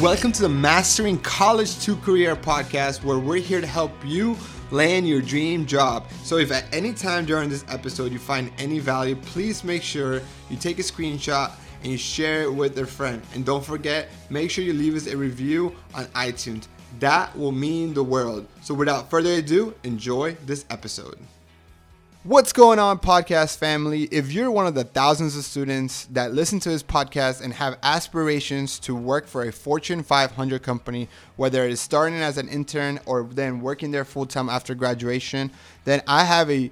Welcome to the Mastering College to Career podcast, where we're here to help you land your dream job. So, if at any time during this episode you find any value, please make sure you take a screenshot and you share it with a friend. And don't forget, make sure you leave us a review on iTunes. That will mean the world. So, without further ado, enjoy this episode. What's going on, podcast family? If you're one of the thousands of students that listen to this podcast and have aspirations to work for a Fortune 500 company, whether it is starting as an intern or then working there full time after graduation, then I have a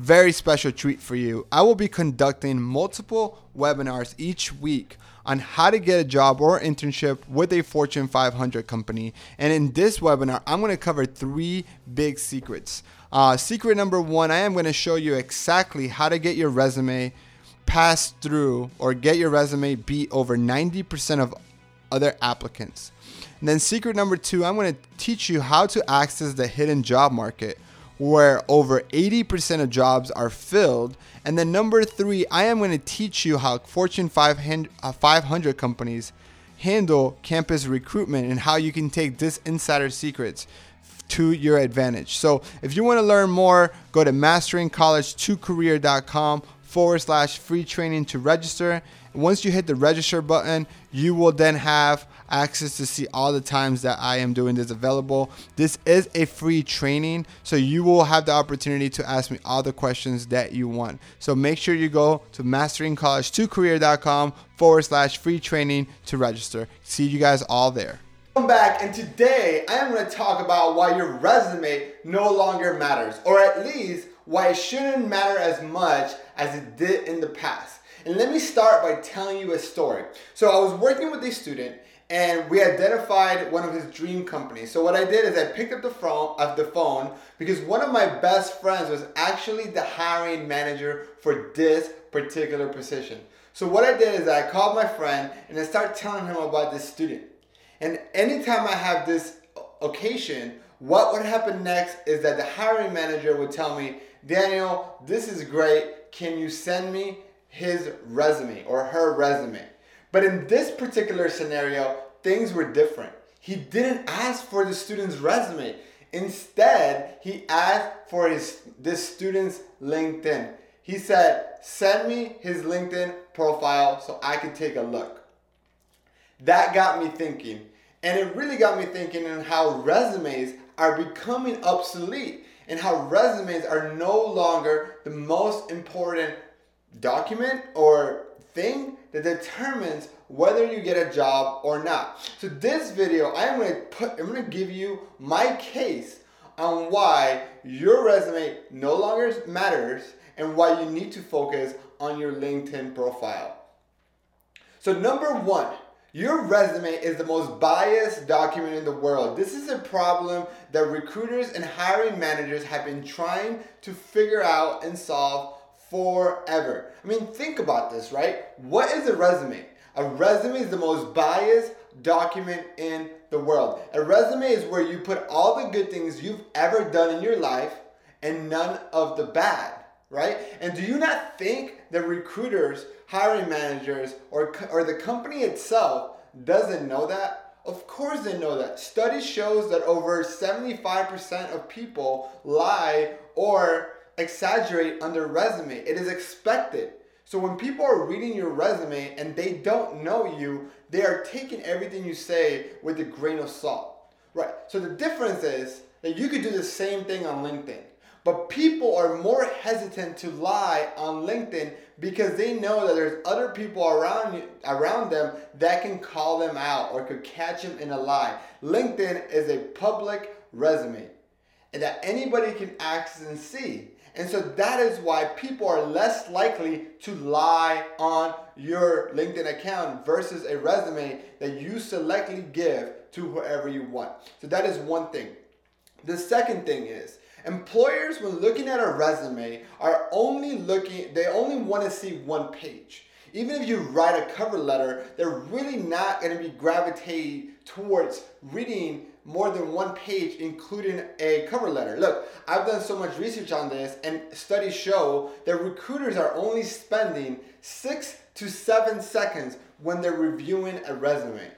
very special treat for you. I will be conducting multiple webinars each week on how to get a job or internship with a Fortune 500 company. And in this webinar, I'm going to cover three big secrets. Uh, secret number one, I am going to show you exactly how to get your resume passed through or get your resume beat over 90% of other applicants. And then secret number two, I'm going to teach you how to access the hidden job market where over 80% of jobs are filled. And then number three, I am going to teach you how Fortune 500 uh, companies handle campus recruitment and how you can take this insider secrets to your advantage. So if you want to learn more, go to masteringcollege2career.com forward slash free training to register. Once you hit the register button, you will then have access to see all the times that I am doing this available. This is a free training, so you will have the opportunity to ask me all the questions that you want. So make sure you go to masteringcollege2career.com forward slash free training to register. See you guys all there. Welcome back, and today I am going to talk about why your resume no longer matters, or at least why it shouldn't matter as much as it did in the past. And let me start by telling you a story. So I was working with a student and we identified one of his dream companies. So what I did is I picked up the phone of the phone because one of my best friends was actually the hiring manager for this particular position. So what I did is I called my friend and I started telling him about this student. And anytime I have this occasion, what would happen next is that the hiring manager would tell me, Daniel, this is great. Can you send me his resume or her resume? But in this particular scenario, things were different. He didn't ask for the student's resume. Instead, he asked for his this student's LinkedIn. He said, "Send me his LinkedIn profile so I can take a look." That got me thinking. And it really got me thinking on how resumes are becoming obsolete and how resumes are no longer the most important document or thing that determines whether you get a job or not. So this video, I am going to put I'm going to give you my case on why your resume no longer matters and why you need to focus on your LinkedIn profile. So number 1, your resume is the most biased document in the world. This is a problem that recruiters and hiring managers have been trying to figure out and solve forever. I mean, think about this, right? What is a resume? A resume is the most biased document in the world. A resume is where you put all the good things you've ever done in your life and none of the bad right? And do you not think that recruiters, hiring managers, or, or the company itself doesn't know that? Of course they know that. Study shows that over 75% of people lie or exaggerate on their resume. It is expected. So when people are reading your resume and they don't know you, they are taking everything you say with a grain of salt. Right. So the difference is that you could do the same thing on LinkedIn. But people are more hesitant to lie on LinkedIn because they know that there's other people around you, around them that can call them out or could catch them in a lie. LinkedIn is a public resume and that anybody can access and see. And so that is why people are less likely to lie on your LinkedIn account versus a resume that you selectively give to whoever you want. So that is one thing. The second thing is Employers, when looking at a resume, are only looking, they only want to see one page. Even if you write a cover letter, they're really not going to be gravitating towards reading more than one page, including a cover letter. Look, I've done so much research on this, and studies show that recruiters are only spending six to seven seconds when they're reviewing a resume.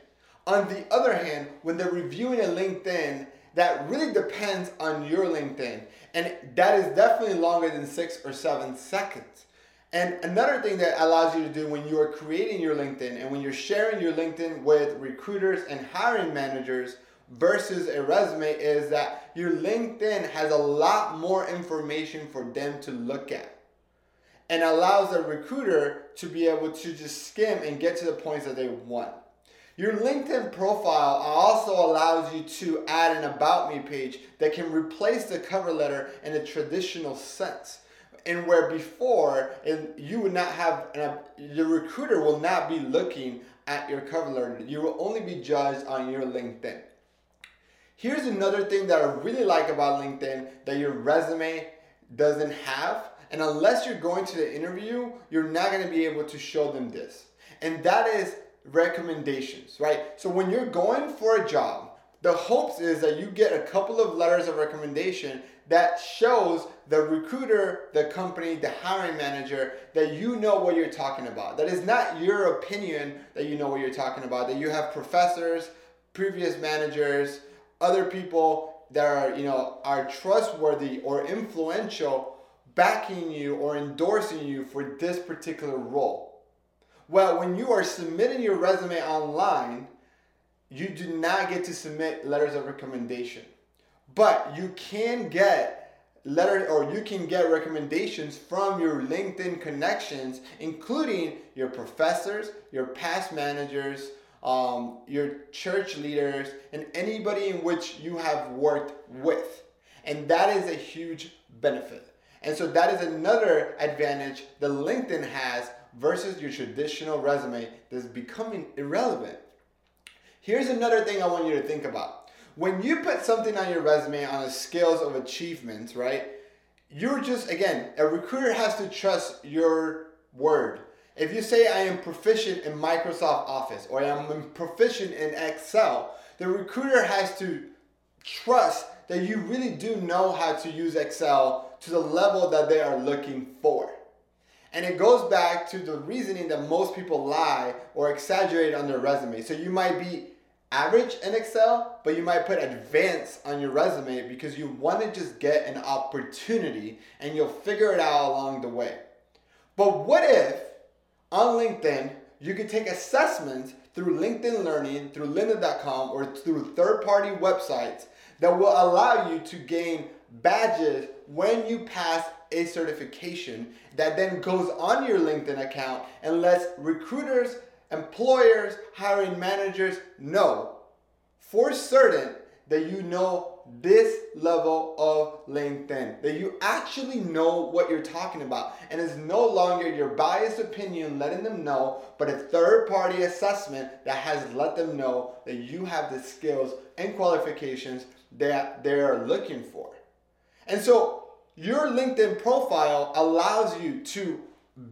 On the other hand, when they're reviewing a LinkedIn, that really depends on your LinkedIn. And that is definitely longer than six or seven seconds. And another thing that allows you to do when you are creating your LinkedIn and when you're sharing your LinkedIn with recruiters and hiring managers versus a resume is that your LinkedIn has a lot more information for them to look at and allows a recruiter to be able to just skim and get to the points that they want. Your LinkedIn profile also allows you to add an About Me page that can replace the cover letter in a traditional sense. And where before, you would not have, an, the recruiter will not be looking at your cover letter. You will only be judged on your LinkedIn. Here's another thing that I really like about LinkedIn that your resume doesn't have. And unless you're going to the interview, you're not going to be able to show them this. And that is recommendations, right? So when you're going for a job, the hopes is that you get a couple of letters of recommendation that shows the recruiter, the company, the hiring manager that you know what you're talking about. That is not your opinion that you know what you're talking about, that you have professors, previous managers, other people that are, you know, are trustworthy or influential backing you or endorsing you for this particular role. Well, when you are submitting your resume online, you do not get to submit letters of recommendation. But you can get letter or you can get recommendations from your LinkedIn connections, including your professors, your past managers, um, your church leaders, and anybody in which you have worked with. And that is a huge benefit. And so that is another advantage that LinkedIn has versus your traditional resume that's becoming irrelevant. Here's another thing I want you to think about. When you put something on your resume on a scales of achievements, right? You're just again, a recruiter has to trust your word. If you say I am proficient in Microsoft Office or I am proficient in Excel, the recruiter has to trust that you really do know how to use Excel to the level that they are looking for. And it goes back to the reasoning that most people lie or exaggerate on their resume. So you might be average in Excel, but you might put advanced on your resume because you want to just get an opportunity and you'll figure it out along the way. But what if on LinkedIn you can take assessments through LinkedIn Learning, through lynda.com, or through third party websites that will allow you to gain badges when you pass a certification that then goes on your LinkedIn account and lets recruiters, employers, hiring managers know for certain that you know this level of LinkedIn, that you actually know what you're talking about, and it's no longer your biased opinion letting them know, but a third party assessment that has let them know that you have the skills and qualifications that they're looking for. And so your LinkedIn profile allows you to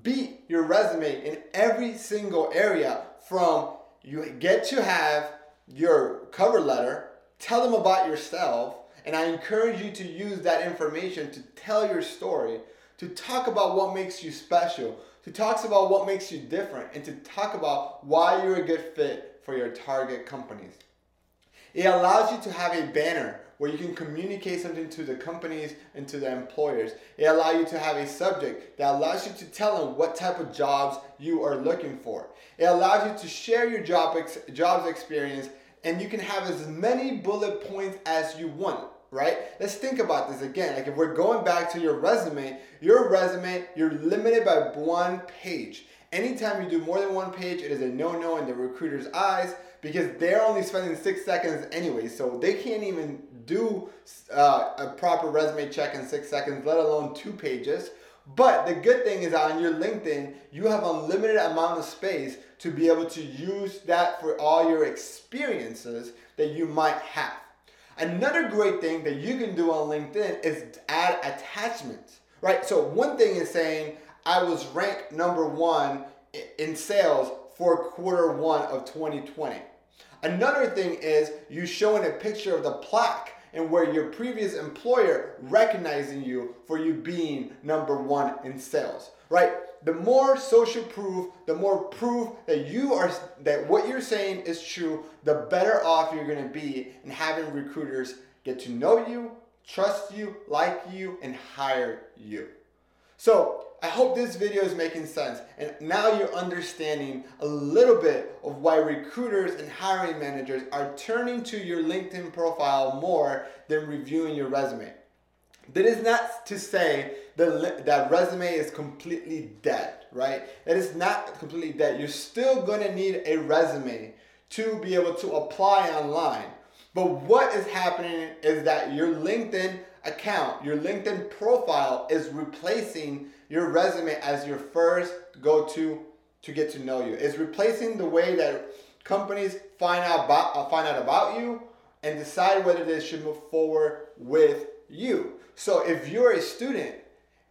beat your resume in every single area from you get to have your cover letter, tell them about yourself, and I encourage you to use that information to tell your story, to talk about what makes you special, to talk about what makes you different, and to talk about why you're a good fit for your target companies. It allows you to have a banner where you can communicate something to the companies and to the employers. It allows you to have a subject that allows you to tell them what type of jobs you are looking for. It allows you to share your job ex- jobs experience and you can have as many bullet points as you want right? Let's think about this again. Like if we're going back to your resume, your resume, you're limited by one page. Anytime you do more than one page, it is a no-no in the recruiter's eyes because they're only spending six seconds anyway, so they can't even do uh, a proper resume check in six seconds, let alone two pages. But the good thing is on your LinkedIn, you have unlimited amount of space to be able to use that for all your experiences that you might have. Another great thing that you can do on LinkedIn is add attachments, right? So one thing is saying I was ranked number one in sales for quarter one of 2020. Another thing is you showing a picture of the plaque and where your previous employer recognizing you for you being number one in sales, right? The more social proof, the more proof that you are that what you're saying is true, the better off you're going to be in having recruiters get to know you, trust you, like you, and hire you. So I hope this video is making sense and now you're understanding a little bit of why recruiters and hiring managers are turning to your LinkedIn profile more than reviewing your resume. That is not to say that that resume is completely dead, right? That is not completely dead. You're still to need a resume to be able to apply online. But what is happening is that your LinkedIn account, your LinkedIn profile is replacing your resume as your first go to to get to know you. It's replacing the way that companies find out about uh, find out about you and decide whether they should move forward with you. So if you're a student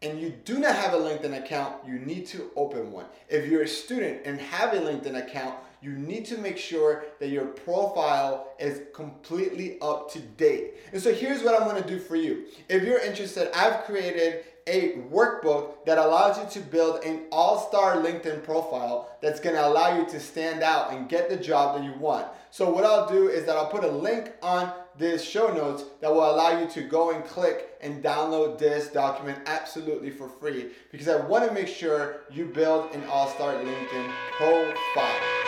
and you do not have a LinkedIn account, you need to open one. If you're a student and have a LinkedIn account, you need to make sure that your profile is completely up to date. And so here's what I'm gonna do for you. If you're interested, I've created a workbook that allows you to build an all-star LinkedIn profile that's to allow you to stand out and get the job that you want. So what I'll do is that I'll put a link on this show notes that will allow you to go and click and download this document absolutely for free because I want to make sure you build an all-star LinkedIn profile.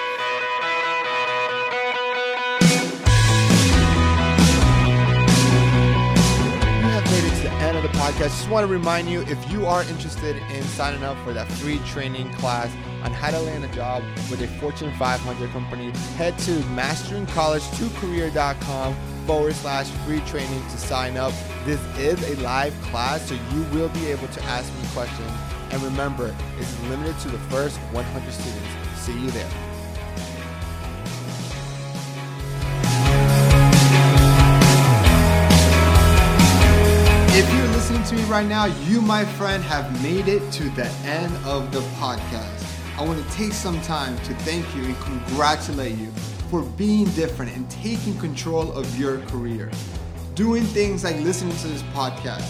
The podcast, just want to remind you if you are interested in signing up for that free training class on how to land a job with a Fortune 500 company, head to masteringcollege2career.com forward slash free training to sign up. This is a live class, so you will be able to ask me questions. And remember, it's limited to the first 100 students. See you there. Right now, you, my friend, have made it to the end of the podcast. I want to take some time to thank you and congratulate you for being different and taking control of your career. Doing things like listening to this podcast,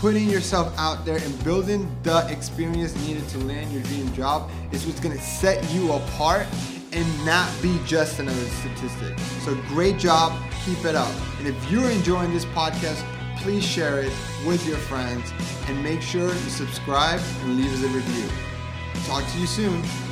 putting yourself out there and building the experience needed to land your dream job is what's going to set you apart and not be just another statistic. So great job, keep it up. And if you're enjoying this podcast, please share it with your friends and make sure you subscribe and leave us a review. Talk to you soon.